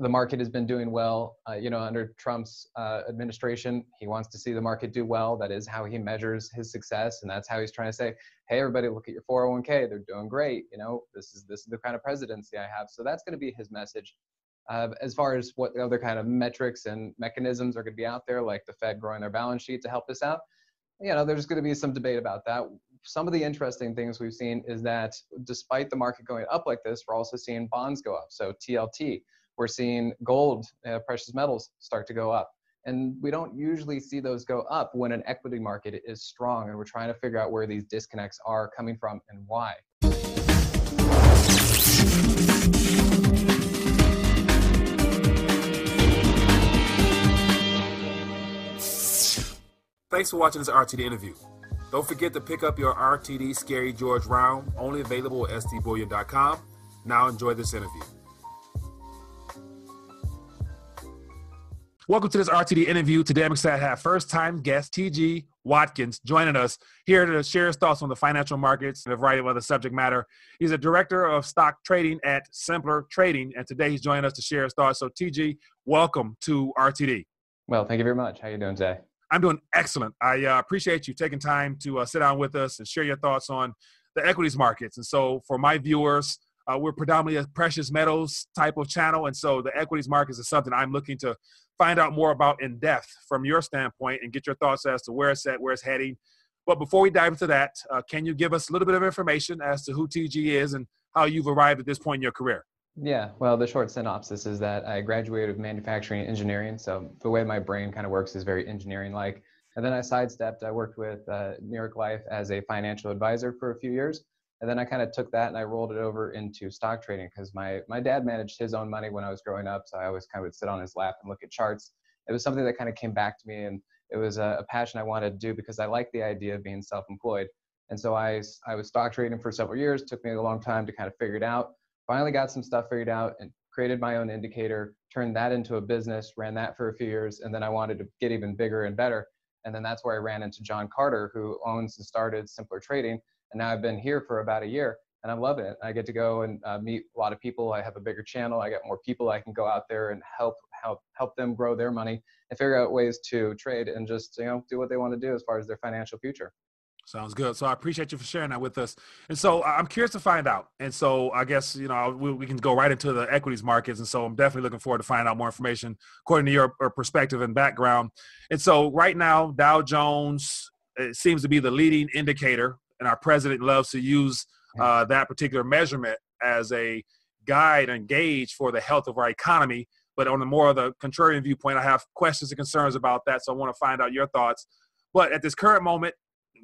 the market has been doing well. Uh, you know, under Trump's uh, administration, he wants to see the market do well. That is how he measures his success, and that's how he's trying to say, "Hey, everybody, look at your 401k. They're doing great. You know, this is this is the kind of presidency I have." So that's going to be his message. Uh, as far as what other kind of metrics and mechanisms are going to be out there, like the Fed growing their balance sheet to help us out, you know, there's going to be some debate about that. Some of the interesting things we've seen is that despite the market going up like this, we're also seeing bonds go up. So TLT, we're seeing gold, uh, precious metals start to go up. And we don't usually see those go up when an equity market is strong. And we're trying to figure out where these disconnects are coming from and why. Thanks for watching this RTD interview. Don't forget to pick up your RTD Scary George round, only available at sdbullion.com. Now enjoy this interview. Welcome to this RTD interview. Today I'm excited to have first time guest TG Watkins joining us here to share his thoughts on the financial markets and a variety of other subject matter. He's a director of stock trading at Simpler Trading, and today he's joining us to share his thoughts. So, TG, welcome to RTD. Well, thank you very much. How are you doing today? I'm doing excellent. I uh, appreciate you taking time to uh, sit down with us and share your thoughts on the equities markets. And so, for my viewers, uh, we're predominantly a precious metals type of channel, and so the equities markets is something I'm looking to find out more about in depth from your standpoint and get your thoughts as to where it's at, where it's heading. But before we dive into that, uh, can you give us a little bit of information as to who TG is and how you've arrived at this point in your career? Yeah, well, the short synopsis is that I graduated with manufacturing engineering. So the way my brain kind of works is very engineering like. And then I sidestepped. I worked with uh, New York Life as a financial advisor for a few years. And then I kind of took that and I rolled it over into stock trading because my, my dad managed his own money when I was growing up. So I always kind of would sit on his lap and look at charts. It was something that kind of came back to me and it was a, a passion I wanted to do because I liked the idea of being self employed. And so I, I was stock trading for several years. Took me a long time to kind of figure it out finally got some stuff figured out and created my own indicator, turned that into a business, ran that for a few years, and then I wanted to get even bigger and better. And then that's where I ran into John Carter, who owns and started Simpler Trading. And now I've been here for about a year and I love it. I get to go and uh, meet a lot of people. I have a bigger channel. I got more people I can go out there and help help help them grow their money and figure out ways to trade and just you know do what they want to do as far as their financial future. Sounds good. So I appreciate you for sharing that with us. And so I'm curious to find out. And so I guess, you know, we, we, can go right into the equities markets. And so I'm definitely looking forward to finding out more information according to your perspective and background. And so right now, Dow Jones it seems to be the leading indicator. And our president loves to use uh, that particular measurement as a guide and gauge for the health of our economy. But on the more of the contrarian viewpoint, I have questions and concerns about that. So I want to find out your thoughts. But at this current moment,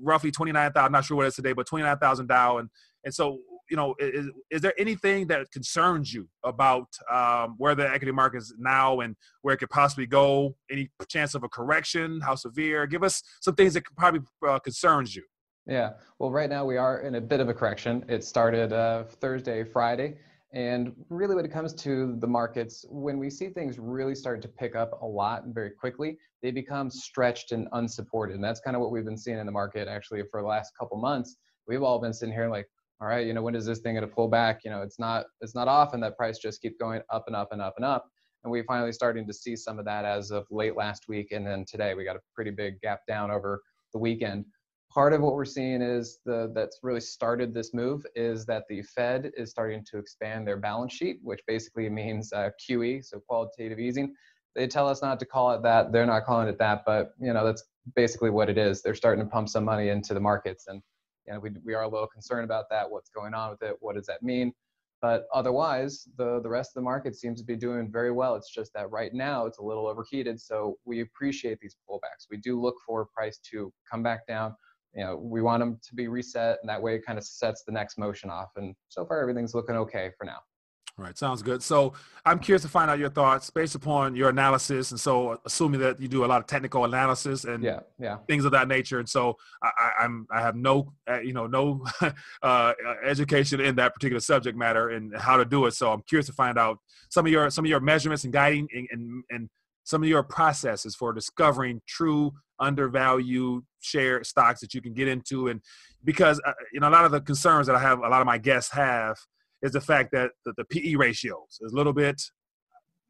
roughly 29,000, not sure what it is today, but 29,000 Dow. And, and so, you know, is, is there anything that concerns you about um, where the equity market is now and where it could possibly go? Any chance of a correction? How severe? Give us some things that probably uh, concerns you. Yeah. Well, right now we are in a bit of a correction. It started uh, Thursday, Friday. And really, when it comes to the markets, when we see things really start to pick up a lot and very quickly, they become stretched and unsupported. And that's kind of what we've been seeing in the market actually for the last couple months. We've all been sitting here like, all right, you know, when is this thing going to pull back? You know, it's not it's not often that price just keep going up and up and up and up. And we finally starting to see some of that as of late last week, and then today we got a pretty big gap down over the weekend part of what we're seeing is the that's really started this move is that the Fed is starting to expand their balance sheet, which basically means uh, QE, so qualitative easing. They tell us not to call it that. They're not calling it that, but you know that's basically what it is. They're starting to pump some money into the markets, and you know we we are a little concerned about that. What's going on with it? What does that mean? But otherwise, the, the rest of the market seems to be doing very well. It's just that right now it's a little overheated. So we appreciate these pullbacks. We do look for price to come back down you know, we want them to be reset, and that way it kind of sets the next motion off. And so far, everything's looking okay for now. All right, sounds good. So I'm curious to find out your thoughts based upon your analysis, and so assuming that you do a lot of technical analysis and yeah, yeah. things of that nature. And so I, am I have no uh, you know no uh, education in that particular subject matter and how to do it. So I'm curious to find out some of your some of your measurements and guiding and and, and some of your processes for discovering true undervalued share stocks that you can get into and because uh, you know a lot of the concerns that i have a lot of my guests have is the fact that the, the pe ratios is a little bit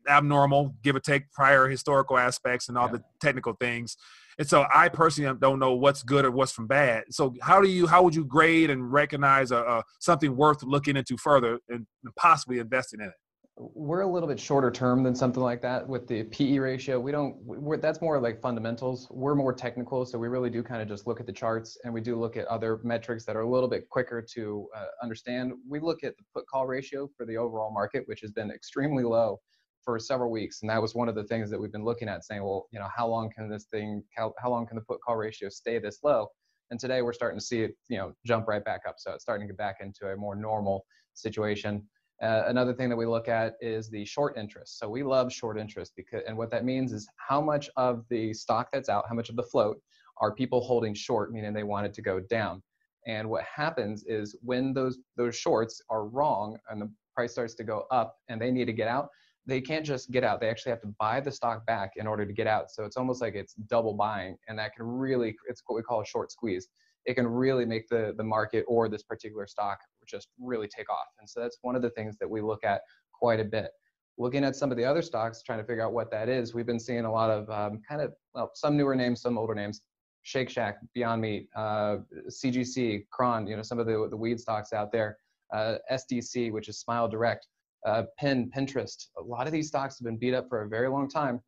abnormal, give or take prior historical aspects and all yeah. the technical things. And so I personally don't know what's good or what's from bad. So how do you how would you grade and recognize a, a something worth looking into further and possibly investing in it? We're a little bit shorter term than something like that with the PE ratio. We don't, that's more like fundamentals. We're more technical. So we really do kind of just look at the charts and we do look at other metrics that are a little bit quicker to uh, understand. We look at the put call ratio for the overall market, which has been extremely low for several weeks. And that was one of the things that we've been looking at saying, well, you know, how long can this thing, how, how long can the put call ratio stay this low? And today we're starting to see it, you know, jump right back up. So it's starting to get back into a more normal situation. Uh, another thing that we look at is the short interest. So we love short interest because, and what that means is how much of the stock that's out, how much of the float are people holding short, meaning they want it to go down. And what happens is when those those shorts are wrong and the price starts to go up and they need to get out, they can't just get out. They actually have to buy the stock back in order to get out. So it's almost like it's double buying, and that can really it's what we call a short squeeze. It can really make the the market or this particular stock just really take off. And so that's one of the things that we look at quite a bit. Looking at some of the other stocks, trying to figure out what that is, we've been seeing a lot of um, kind of well, some newer names, some older names. Shake Shack, Beyond Meat, uh, CGC, Cron, you know, some of the, the weed stocks out there, uh, SDC, which is Smile Direct uh, Pin, Pinterest. A lot of these stocks have been beat up for a very long time.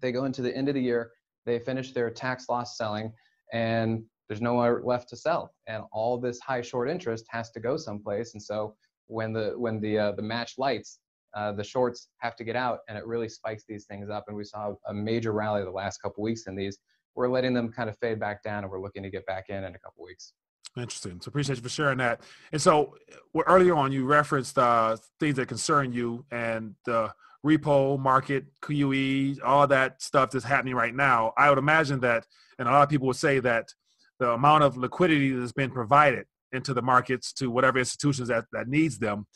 They go into the end of the year, they finish their tax loss selling, and there's nowhere left to sell. And all this high short interest has to go someplace. And so when the when the uh, the match lights, uh, the shorts have to get out, and it really spikes these things up. And we saw a major rally the last couple weeks in these. We're letting them kind of fade back down, and we're looking to get back in in a couple weeks. Interesting. So appreciate you for sharing that. And so well, earlier on, you referenced uh, things that concern you and the repo market, QE, all that stuff that's happening right now. I would imagine that, and a lot of people would say that the amount of liquidity that's been provided into the markets to whatever institutions that, that needs them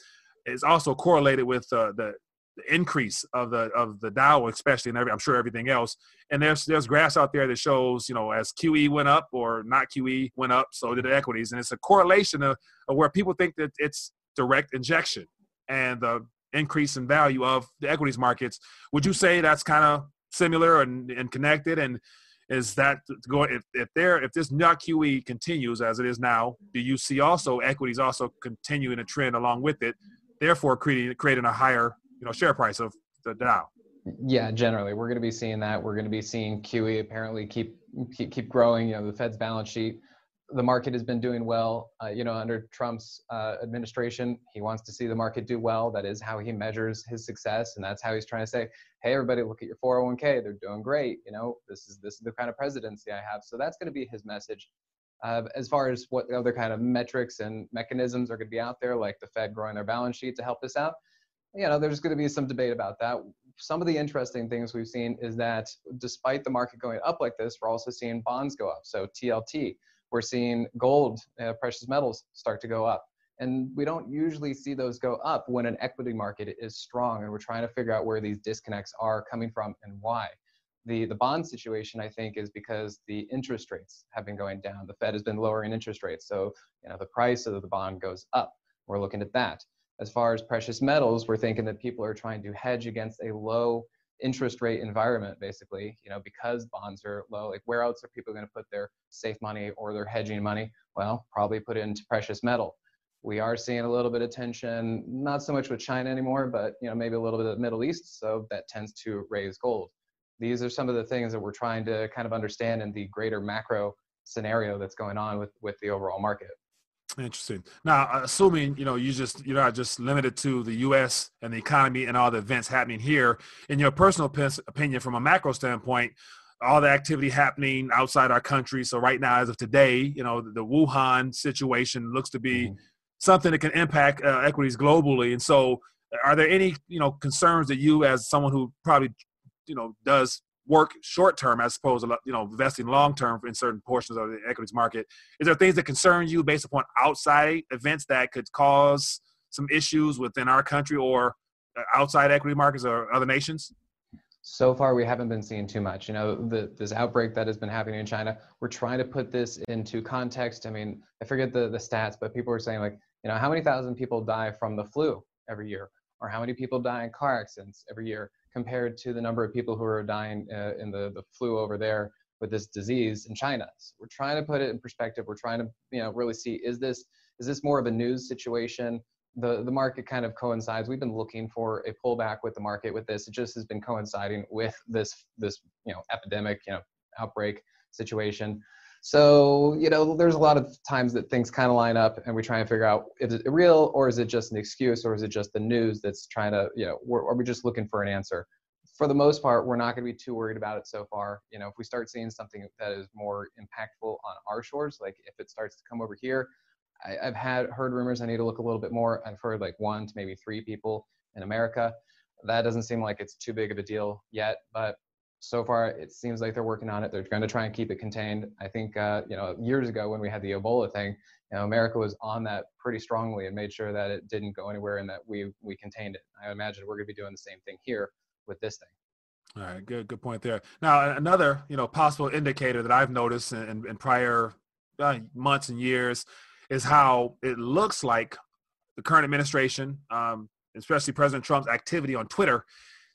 is also correlated with uh, the the increase of the of the Dow, especially, and I'm sure everything else. And there's there's graphs out there that shows, you know, as QE went up or not QE went up, so did the equities, and it's a correlation of, of where people think that it's direct injection and the increase in value of the equities markets. Would you say that's kind of similar and, and connected? And is that going if, if there if this not QE continues as it is now, do you see also equities also continuing a trend along with it, therefore creating creating a higher you know share price of the Dow. Yeah, generally, we're going to be seeing that. We're going to be seeing QE apparently keep keep, keep growing. You know, the Fed's balance sheet. The market has been doing well. Uh, you know, under Trump's uh, administration, he wants to see the market do well. That is how he measures his success, and that's how he's trying to say, "Hey, everybody, look at your 401k. They're doing great. You know, this is this is the kind of presidency I have." So that's going to be his message. Uh, as far as what other kind of metrics and mechanisms are going to be out there, like the Fed growing their balance sheet to help this out, you know, there's going to be some debate about that. Some of the interesting things we've seen is that despite the market going up like this, we're also seeing bonds go up. So TLT, we're seeing gold, uh, precious metals start to go up. And we don't usually see those go up when an equity market is strong. And we're trying to figure out where these disconnects are coming from and why. The, the bond situation, I think, is because the interest rates have been going down. The Fed has been lowering interest rates. So, you know, the price of the bond goes up. We're looking at that as far as precious metals, we're thinking that people are trying to hedge against a low interest rate environment, basically, you know, because bonds are low. Like, where else are people going to put their safe money or their hedging money? Well, probably put it into precious metal. We are seeing a little bit of tension, not so much with China anymore, but you know, maybe a little bit of the Middle East. So that tends to raise gold. These are some of the things that we're trying to kind of understand in the greater macro scenario that's going on with with the overall market. Interesting. Now, assuming you know you just you're not just limited to the U.S. and the economy and all the events happening here. In your personal opinion, from a macro standpoint, all the activity happening outside our country. So right now, as of today, you know the, Wuhan situation looks to be mm-hmm. something that can impact uh, equities globally. And so, are there any you know concerns that you, as someone who probably you know does work short term as opposed to you know investing long term in certain portions of the equities market. Is there things that concern you based upon outside events that could cause some issues within our country or uh, outside equity markets or other nations? So far, we haven't been seeing too much. You know, the, this outbreak that has been happening in China, we're trying to put this into context. I mean, I forget the, the stats, but people are saying like, you know, how many thousand people die from the flu every year? Or how many people die in car accidents every year compared to the number of people who are dying uh, in the, the flu over there with this disease in China. So we're trying to put it in perspective. We're trying to you know really see is this is this more of a news situation? The the market kind of coincides. We've been looking for a pullback with the market with this. It just has been coinciding with this this you know epidemic you know outbreak situation. So, you know, there's a lot of times that things kind of line up and we try and figure out is it real or is it just an excuse or is it just the news that's trying to, you know, are we just looking for an answer? For the most part, we're not going to be too worried about it so far. You know, if we start seeing something that is more impactful on our shores, like if it starts to come over here, I, have had heard rumors I need to look a little bit more. I've heard like one to maybe three people in America. That doesn't seem like it's too big of a deal yet, but so far it seems like they're working on it. They're going to try and keep it contained. I think uh, you know years ago when we had the ebola thing you know america was on that pretty strongly and made sure that it didn't go anywhere and that we we contained it. I imagine we're going to be doing the same thing here with this thing. All right good good point there. Now another you know possible indicator that i've noticed in, in prior uh, months and years is how it looks like the current administration um, especially president trump's activity on twitter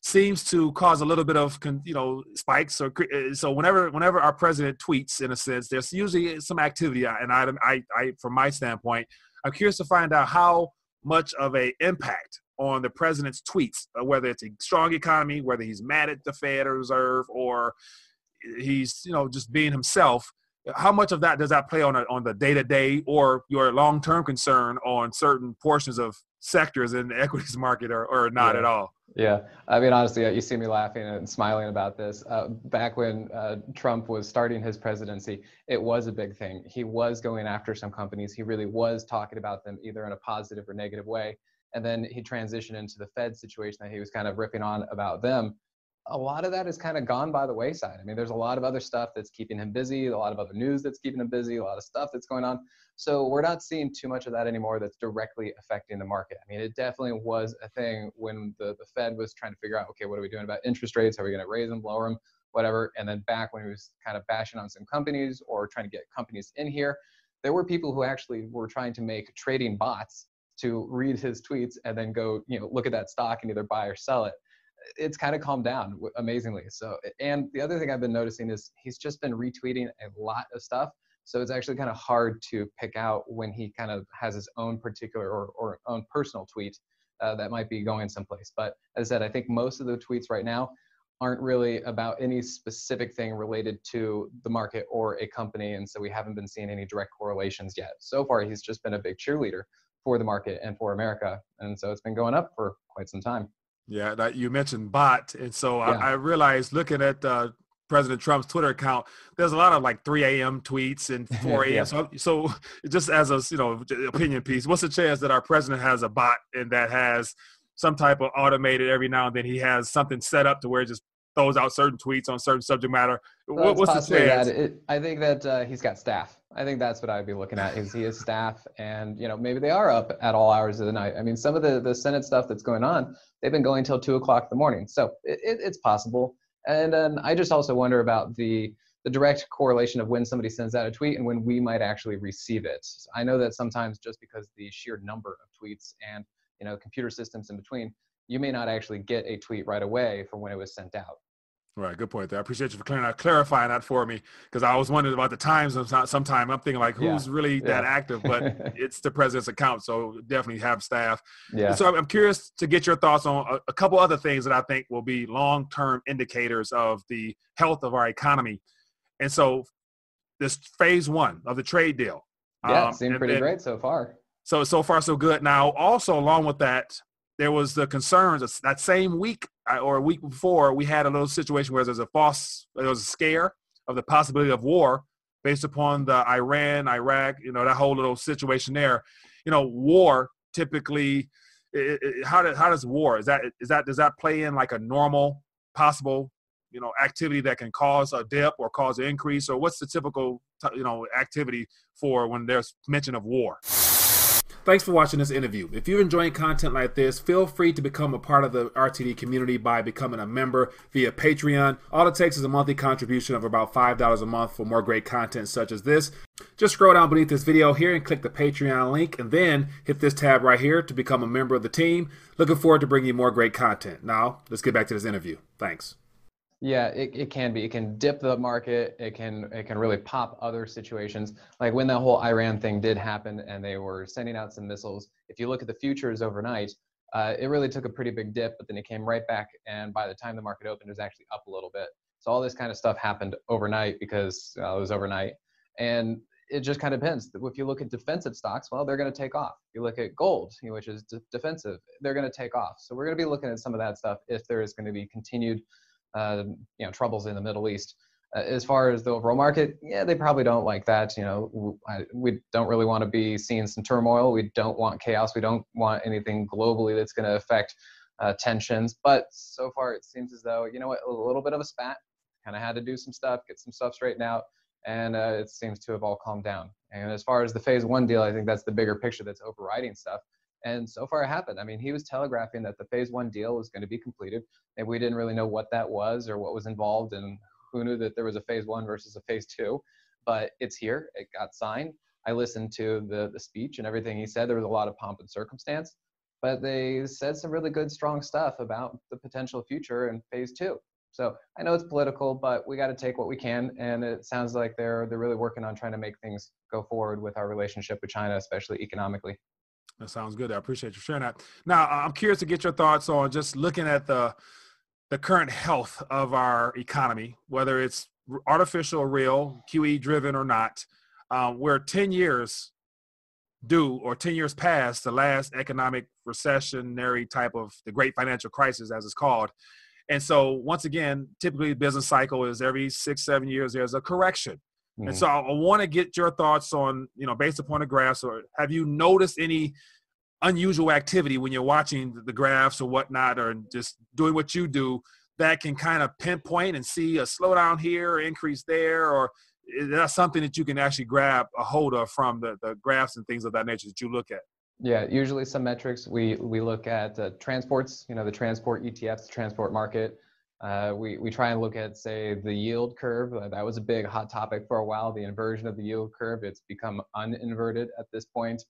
seems to cause a little bit of you know spikes or uh, so whenever whenever our president tweets in a sense there's usually some activity and I, I, I from my standpoint i'm curious to find out how much of a impact on the president's tweets uh, whether it's a strong economy whether he's mad at the fed or reserve or he's you know just being himself how much of that does that play on a, on the day to day or your long term concern on certain portions of sectors in the equities market or, or not yeah. at all? Yeah, I mean, honestly, you see me laughing and smiling about this. Uh, back when uh, Trump was starting his presidency, it was a big thing. He was going after some companies. He really was talking about them either in a positive or negative way. And then he transitioned into the Fed situation that he was kind of ripping on about them a lot of that is kind of gone by the wayside. I mean, there's a lot of other stuff that's keeping him busy, a lot of other news that's keeping him busy, a lot of stuff that's going on. So we're not seeing too much of that anymore that's directly affecting the market. I mean, it definitely was a thing when the, the Fed was trying to figure out, okay, what are we doing about interest rates? Are we going to raise them, lower them, whatever? And then back when he was kind of bashing on some companies or trying to get companies in here, there were people who actually were trying to make trading bots to read his tweets and then go, you know, look at that stock and either buy or sell it it's kind of calmed down amazingly. So, and the other thing I've been noticing is he's just been retweeting a lot of stuff. So it's actually kind of hard to pick out when he kind of has his own particular or, or own personal tweet uh, that might be going someplace. But as I said, I think most of the tweets right now aren't really about any specific thing related to the market or a company. And so we haven't been seeing any direct correlations yet. So far, he's just been a big cheerleader for the market and for America. And so it's been going up for quite some time. Yeah, that you mentioned bot, and so yeah. I, I, realized looking at uh, President Trump's Twitter account, there's a lot of like 3 a.m. tweets and 4 a.m. yeah. So, so just as a you know opinion piece, what's the chance that our president has a bot and that has some type of automated every now and then he has something set up to where it just throws out certain tweets on certain subject matter. Well, what's the chance? It, I think that uh, he's got staff. I think that's what I'd be looking at. Is he staff, and you know maybe they are up at all hours of the night. I mean, some of the the Senate stuff that's going on, they've been going till two o'clock in the morning. So it, it, it's possible. And then I just also wonder about the the direct correlation of when somebody sends out a tweet and when we might actually receive it. I know that sometimes just because the sheer number of tweets and you know computer systems in between, you may not actually get a tweet right away from when it was sent out. Right, good point there. I appreciate you for clearing out, clarifying that for me because I was wondering about the times of sometime. I'm thinking like, who's yeah. really yeah. that active? But it's the president's account, so definitely have staff. Yeah. so I'm curious to get your thoughts on a, a couple other things that I think will be long-term indicators of the health of our economy. And so, this phase one of the trade deal. Yeah, um, seemed pretty great so far. So so far so good. Now, also along with that, there was the concerns that same week or a week before we had a little situation where there's a false there was a scare of the possibility of war based upon the Iran Iraq you know that whole little situation there. You know war typically it, it, how does how does war is that is that does that play in like a normal possible you know activity that can cause a dip or cause an increase? Or what's the typical you know activity for when there's mention of war Thanks for watching this interview. If you're enjoying content like this, feel free to become a part of the RTD community by becoming a member via Patreon. All it takes is a monthly contribution of about $5 a month for more great content such as this. Just scroll down beneath this video here and click the Patreon link, and then hit this tab right here to become a member of the team. Looking forward to bringing you more great content. Now, let's get back to this interview. Thanks. Yeah, it, it can be. It can dip the market. It can it can really pop other situations. Like when that whole Iran thing did happen and they were sending out some missiles. If you look at the futures overnight, uh, it really took a pretty big dip, but then it came right back. And by the time the market opened, it was actually up a little bit. So all this kind of stuff happened overnight because uh, it was overnight. And it just kind of depends. If you look at defensive stocks, well, they're going to take off. If you look at gold, which is defensive, they're going to take off. So we're going to be looking at some of that stuff if there is going to be continued uh, you know troubles in the Middle East. Uh, as far as the overall market, yeah, they probably don't like that. You know, we don't really want to be seeing some turmoil. We don't want chaos. We don't want anything globally that's going to affect uh, tensions. But so far, it seems as though you know what, a little bit of a spat. Kind of had to do some stuff, get some stuff straightened out, and uh, it seems to have all calmed down. And as far as the phase one deal, I think that's the bigger picture that's overriding stuff. And so far it happened. I mean, he was telegraphing that the phase one deal was going to be completed. And we didn't really know what that was or what was involved. And who knew that there was a phase one versus a phase two. But it's here. It got signed. I listened to the, the speech and everything he said. There was a lot of pomp and circumstance. But they said some really good, strong stuff about the potential future in phase two. So I know it's political, but we got to take what we can. And it sounds like they're they're really working on trying to make things go forward with our relationship with China, especially economically. That sounds good. I appreciate you sharing that. Now, I'm curious to get your thoughts on just looking at the the current health of our economy, whether it's artificial, or real, QE driven or not. Um, we're 10 years due or 10 years past the last economic recessionary type of the great financial crisis, as it's called. And so, once again, typically the business cycle is every six, seven years, there's a correction. Mm-hmm. And so I, want to get your thoughts on, you know, based upon the graphs, or have you noticed any unusual activity when you're watching the graphs or whatnot, or just doing what you do that can kind of pinpoint and see a slowdown here, or increase there, or is that something that you can actually grab a hold of from the, the graphs and things of that nature that you look at? Yeah, usually some metrics we we look at uh, transports, you know, the transport ETFs, the transport market. Uh, we, we try and look at, say, the yield curve. Uh, that was a big hot topic for a while, the inversion of the yield curve. It's become uninverted at this point.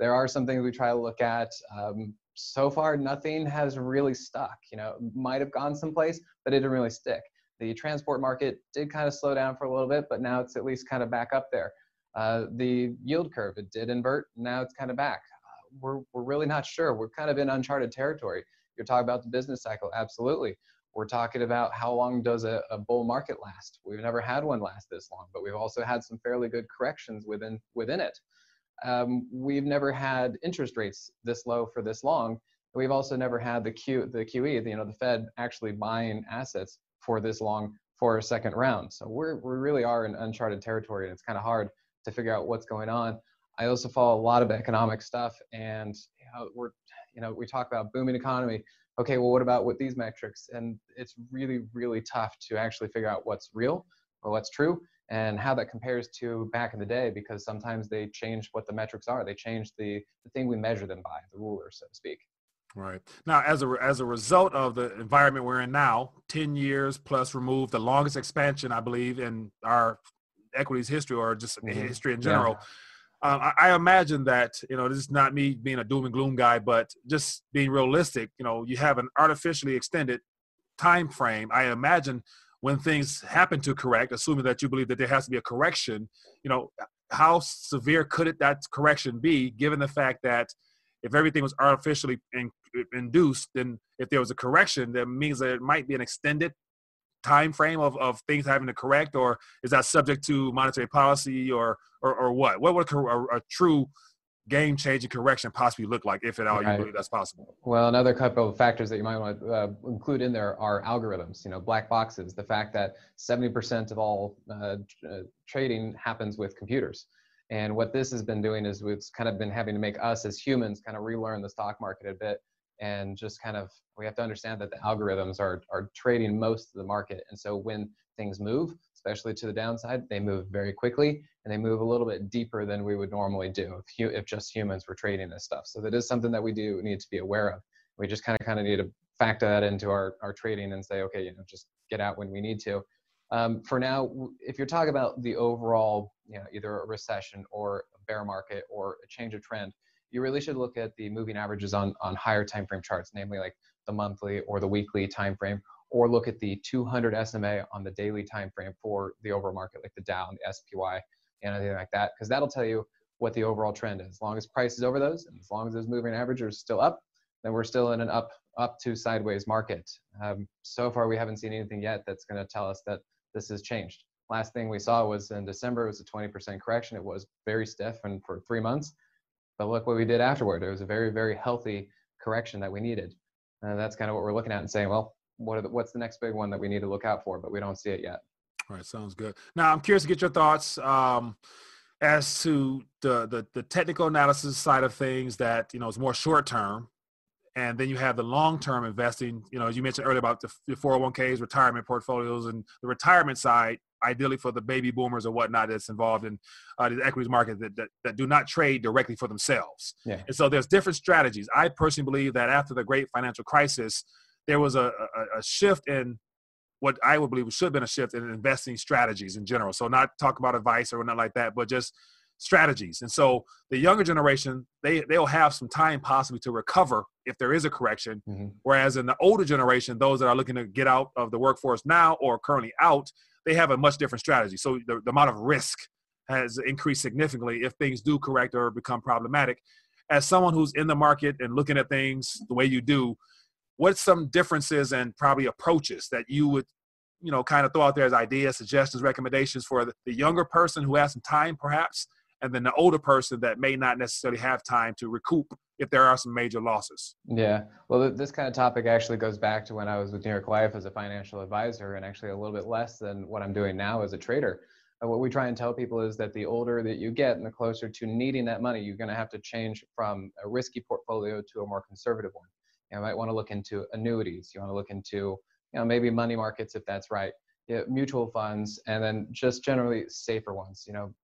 There are some things we try to look at. Um, so far, nothing has really stuck. You know, might have gone someplace, but it didn't really stick. The transport market did kind of slow down for a little bit, but now it's at least kind of back up there. Uh, the yield curve, it did invert. Now it's kind of back. Uh, we're, we're really not sure. We're kind of in uncharted territory. You're talking about the business cycle, absolutely. We're talking about how long does a, a, bull market last? We've never had one last this long, but we've also had some fairly good corrections within within it. Um, we've never had interest rates this low for this long. We've also never had the Q the QE, the, you know, the Fed actually buying assets for this long for a second round. So we're we really are in uncharted territory, and it's kind of hard to figure out what's going on. I also follow a lot of economic stuff, and you know, we're you know we talk about booming economy okay, well, what about with these metrics? And it's really, really tough to actually figure out what's real or what's true and how that compares to back in the day because sometimes they change what the metrics are. They change the, the thing we measure them by, the ruler, so to speak. Right. Now, as a, as a result of the environment we're in now, 10 years plus removed, the longest expansion, I believe, in our equities history or just mm-hmm. history in general. Yeah um, I, I, imagine that you know this is not me being a doom and gloom guy, but just being realistic. You know, you have an artificially extended time frame. I imagine when things happen to correct, assuming that you believe that there has to be a correction. You know, how severe could it that correction be, given the fact that if everything was artificially in, induced, then if there was a correction, that means that it might be an extended time frame of, of things having to correct, or is that subject to monetary policy, or or, or what? What would a, a, a true game changing correction possibly look like, if at all right. you believe that's possible? Well, another couple of factors that you might want to uh, include in there are algorithms. You know, black boxes. The fact that 70% of all uh, uh, trading happens with computers. And what this has been doing is it's kind of been having to make us as humans kind of relearn the stock market a bit and just kind of we have to understand that the algorithms are are trading most of the market and so when things move especially to the downside, they move very quickly and they move a little bit deeper than we would normally do if, if just humans were trading this stuff. So that is something that we do need to be aware of. We just kind of kind of need to factor that into our, our trading and say, okay, you know, just get out when we need to. Um, for now, if you're talking about the overall, you know, either a recession or a bear market or a change of trend, you really should look at the moving averages on, on higher time frame charts, namely like the monthly or the weekly time frame, or look at the 200 SMA on the daily time frame for the overall market, like the Dow and the SPY and anything like that, because that'll tell you what the overall trend is. As long as price is over those, and as long as those moving averages are still up, then we're still in an up up to sideways market. Um, so far, we haven't seen anything yet that's going to tell us that this has changed. Last thing we saw was in December, it was a 20% correction. It was very stiff and for three months. But look what we did afterward. It was a very, very healthy correction that we needed. And that's kind of what we're looking at and saying, well, what the, what's the next big one that we need to look out for, but we don't see it yet. All right, sounds good. Now I'm curious to get your thoughts um, as to the, the, the technical analysis side of things that you know is more short term, and then you have the long term investing. You know, as you mentioned earlier about the, the 401ks, retirement portfolios, and the retirement side, ideally for the baby boomers or whatnot that's involved in uh, the equities market that, that, that do not trade directly for themselves. Yeah. And so there's different strategies. I personally believe that after the great financial crisis, there was a, a, a shift in what I would believe should have been a shift in investing strategies in general. So not talk about advice or not like that, but just strategies. And so the younger generation, they they'll have some time possibly to recover if there is a correction. Mm-hmm. Whereas in the older generation, those that are looking to get out of the workforce now or currently out, they have a much different strategy. So the, the amount of risk has increased significantly if things do correct or become problematic. As someone who's in the market and looking at things the way you do, what's some differences and probably approaches that you would you know kind of throw out there as ideas suggestions recommendations for the, the younger person who has some time perhaps and then the older person that may not necessarily have time to recoup if there are some major losses. Yeah, well, this kind of topic actually goes back to when I was with New York Life as a financial advisor, and actually a little bit less than what I'm doing now as a trader. And what we try and tell people is that the older that you get and the closer to needing that money, you're going to have to change from a risky portfolio to a more conservative one. You might want to look into annuities. You want to look into, you know, maybe money markets if that's right. Yeah, mutual funds, and then just generally safer ones. You know,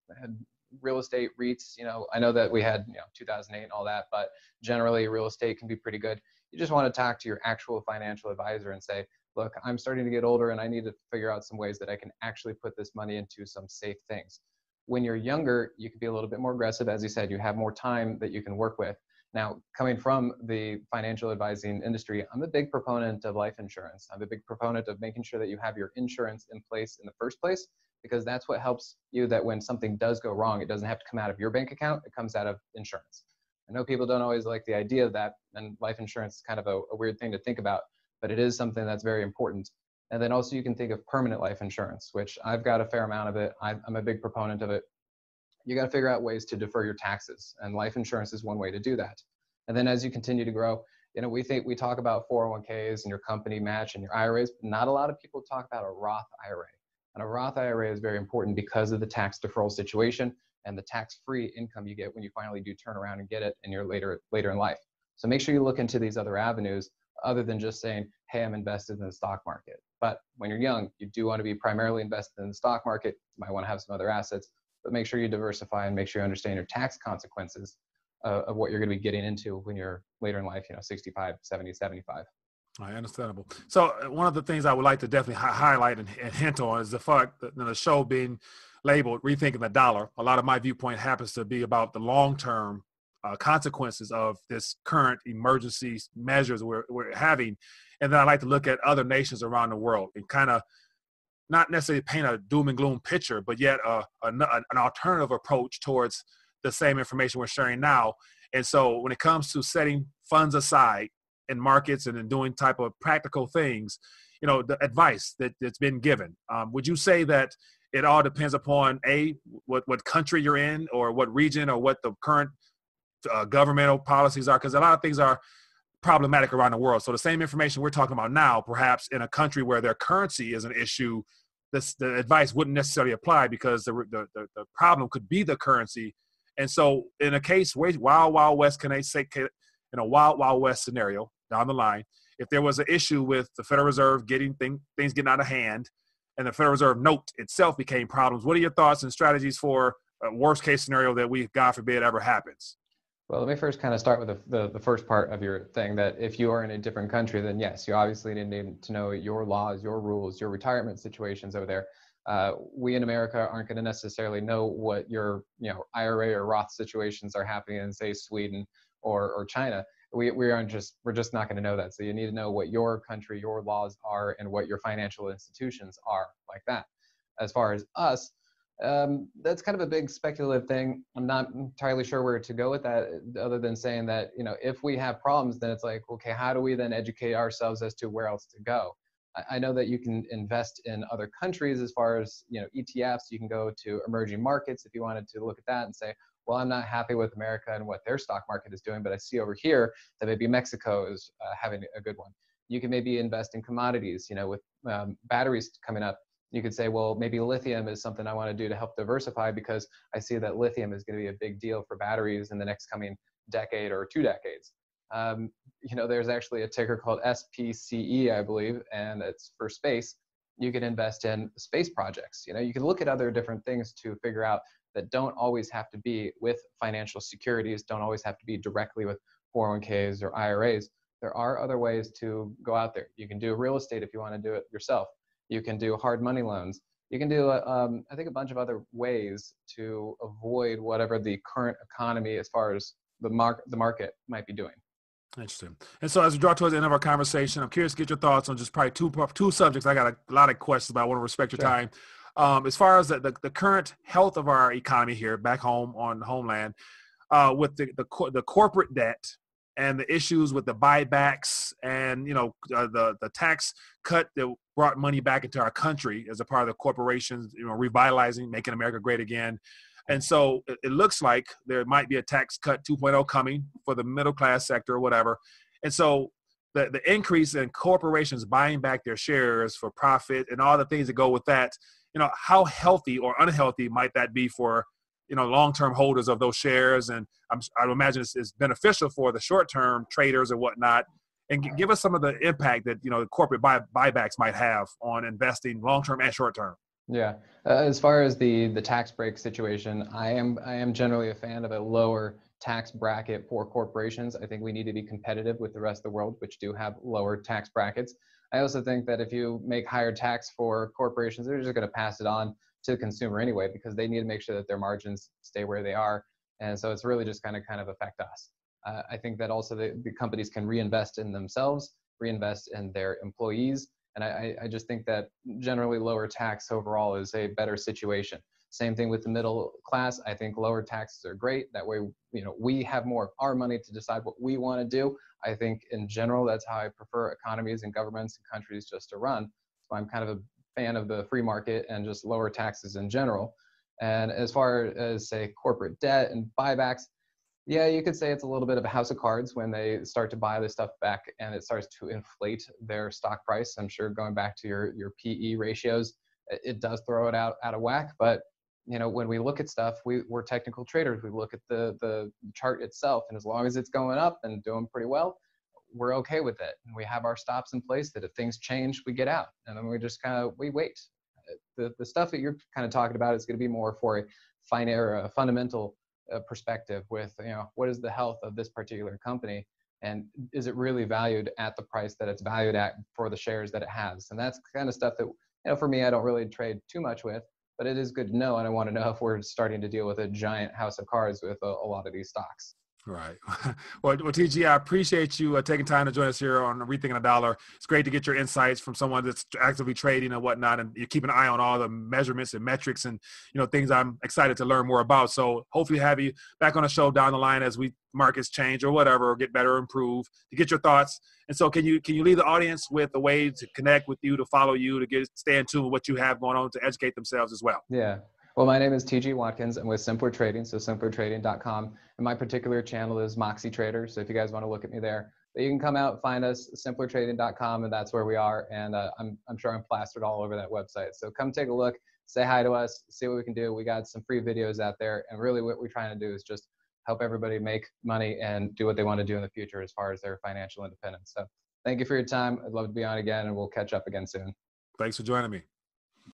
real estate REITs. You know, I know that we had you know 2008 and all that, but generally real estate can be pretty good. You just want to talk to your actual financial advisor and say, look, I'm starting to get older and I need to figure out some ways that I can actually put this money into some safe things. When you're younger, you can be a little bit more aggressive. As you said, you have more time that you can work with. Now, coming from the financial advising industry, I'm a big proponent of life insurance. I'm a big proponent of making sure that you have your insurance in place in the first place, because that's what helps you that when something does go wrong, it doesn't have to come out of your bank account, it comes out of insurance. I know people don't always like the idea of that, and life insurance is kind of a, a weird thing to think about, but it is something that's very important. And then also you can think of permanent life insurance, which I've got a fair amount of it. I'm a big proponent of it you got to figure out ways to defer your taxes and life insurance is one way to do that and then as you continue to grow you know we think we talk about 401ks and your company match and your iras but not a lot of people talk about a roth ira and a roth ira is very important because of the tax deferral situation and the tax-free income you get when you finally do turn around and get it in your later later in life. So make sure you look into these other avenues other than just saying hey i'm invested in the stock market. But when you're young you do want to be primarily invested in the stock market. You might want to have some other assets but make sure you diversify and make sure you understand your tax consequences of what you're going to be getting into when you're later in life, you know, 65, 70, 75. Right, understandable. So uh, one of the things I would like to definitely hi- highlight and, and, hint on is the fact that the show being labeled "Rethinking the Dollar." A lot of my viewpoint happens to be about the long-term uh, consequences of this current emergency measures we're, we're having, and then I like to look at other nations around the world and kind of not necessarily paint a doom and gloom picture, but yet a, an alternative approach towards the same information we're sharing now. And so when it comes to setting funds aside in markets and in doing type of practical things, you know, the advice that, that's been given, um, would you say that it all depends upon a what what country you're in or what region or what the current uh, governmental policies are? Because a lot of things are problematic around the world. So the same information we're talking about now, perhaps in a country where their currency is an issue, this the advice wouldn't necessarily apply because the, the, the, the problem could be the currency. And so in a case where wild, wild west, can I say, in a wild, wild west scenario down the line, if there was an issue with the Federal Reserve getting thing, things getting out of hand, and the Federal Reserve note itself became problems. What are your thoughts and strategies for a worst case scenario that we, God forbid, ever happens? Well, let me first kind of start with the, the, the, first part of your thing that if you are in a different country, then yes, you obviously need to know your laws, your rules, your retirement situations over there. Uh, we in America aren't going to necessarily know what your you know IRA or Roth situations are happening in say Sweden or or China. We we aren't just we're just not going to know that. So you need to know what your country, your laws are, and what your financial institutions are like that. As far as us, um, that's kind of a big speculative thing. I'm not entirely sure where to go with that, other than saying that you know if we have problems, then it's like okay, how do we then educate ourselves as to where else to go? I, I know that you can invest in other countries as far as you know ETFs. You can go to emerging markets if you wanted to look at that and say, well, I'm not happy with America and what their stock market is doing, but I see over here that maybe Mexico is uh, having a good one. You can maybe invest in commodities. You know, with um, batteries coming up you could say, well, maybe lithium is something I want to do to help diversify because I see that lithium is going to be a big deal for batteries in the next coming decade or two decades. Um, you know, there's actually a ticker called SPCE, I believe, and it's for space. You can invest in space projects. You know, you can look at other different things to figure out that don't always have to be with financial securities, don't always have to be directly with 401ks or IRAs. There are other ways to go out there. You can do real estate if you want to do it yourself. You can do hard money loans. You can do, um, I think, a bunch of other ways to avoid whatever the current economy, as far as the, mark, the market, might be doing. Interesting. And so, as we draw towards the end of our conversation, I'm curious to get your thoughts on just probably two two subjects. I got a lot of questions, but I want to respect your sure. time. Um, as far as the, the, the, current health of our economy here back home on homeland, uh, with the, the the corporate debt and the issues with the buybacks and you know uh, the the tax cut that brought money back into our country as a part of the corporations you know revitalizing making america great again. And so it, it looks like there might be a tax cut 2.0 coming for the middle class sector or whatever. And so the, the increase in corporations buying back their shares for profit and all the things that go with that you know how healthy or unhealthy might that be for you know long-term holders of those shares? And I'm, i imagine it's, it's, beneficial for the short-term traders and whatnot. And give us some of the impact that you know corporate buy, buybacks might have on investing long-term and short-term. Yeah. Uh, as far as the the tax break situation i am i am generally a fan of a lower tax bracket for corporations i think we need to be competitive with the rest of the world which do have lower tax brackets. I also think that if you make higher tax for corporations they're just going to pass it on to the consumer anyway because they need to make sure that their margins stay where they are. And so it's really just kind of kind of affect us. Uh, i think that also the, the, companies can reinvest in themselves reinvest in their employees. And I, I just think that generally lower tax overall is a better situation same thing with the middle class i think lower taxes are great that way you know we have more of our money to decide what we want to do i think in general that's how i prefer economies and governments and countries just to run so i'm kind of a fan of the free market and just lower taxes in general. And as far as say corporate debt and buybacks, yeah, you could say it's a little bit of a house of cards when they start to buy this stuff back and it starts to inflate their stock price. I'm sure going back to your your PE ratios, it does throw it out out of whack. But you know, when we look at stuff, we, we're technical traders. We look at the the chart itself, and as long as it's going up and doing pretty well, we're okay with it. And we have our stops in place that if things change, we get out. And then we just kind of, we wait. The, the stuff that you're kind of talking about is going to be more for a fine or a fundamental uh, perspective with, you know, what is the health of this particular company? And is it really valued at the price that it's valued at for the shares that it has? And that's kind of stuff that, you know, for me, I don't really trade too much with, but it is good to know. And I want to know if we're starting to deal with a giant house of cards with a, a lot of these stocks. Right. Well, well, TG, I appreciate you uh, taking time to join us here on Rethinking a Dollar. It's great to get your insights from someone that's actively trading and whatnot, and you keep an eye on all the measurements and metrics and you know things I'm excited to learn more about. So hopefully, have you back on the show down the line as we markets change or whatever, or get better or improve to get your thoughts. And so, can you can you leave the audience with a way to connect with you, to follow you, to get stay in tune with what you have going on, to educate themselves as well? Yeah. Well, my name is TG Watkins. I'm with Simpler Trading, so simplertrading.com. And my particular channel is Moxie Trader. So if you guys want to look at me there, you can come out, find us, simplertrading.com, and that's where we are. And uh, I'm, I'm sure I'm plastered all over that website. So come take a look, say hi to us, see what we can do. We got some free videos out there. And really, what we're trying to do is just help everybody make money and do what they want to do in the future as far as their financial independence. So thank you for your time. I'd love to be on again, and we'll catch up again soon. Thanks for joining me.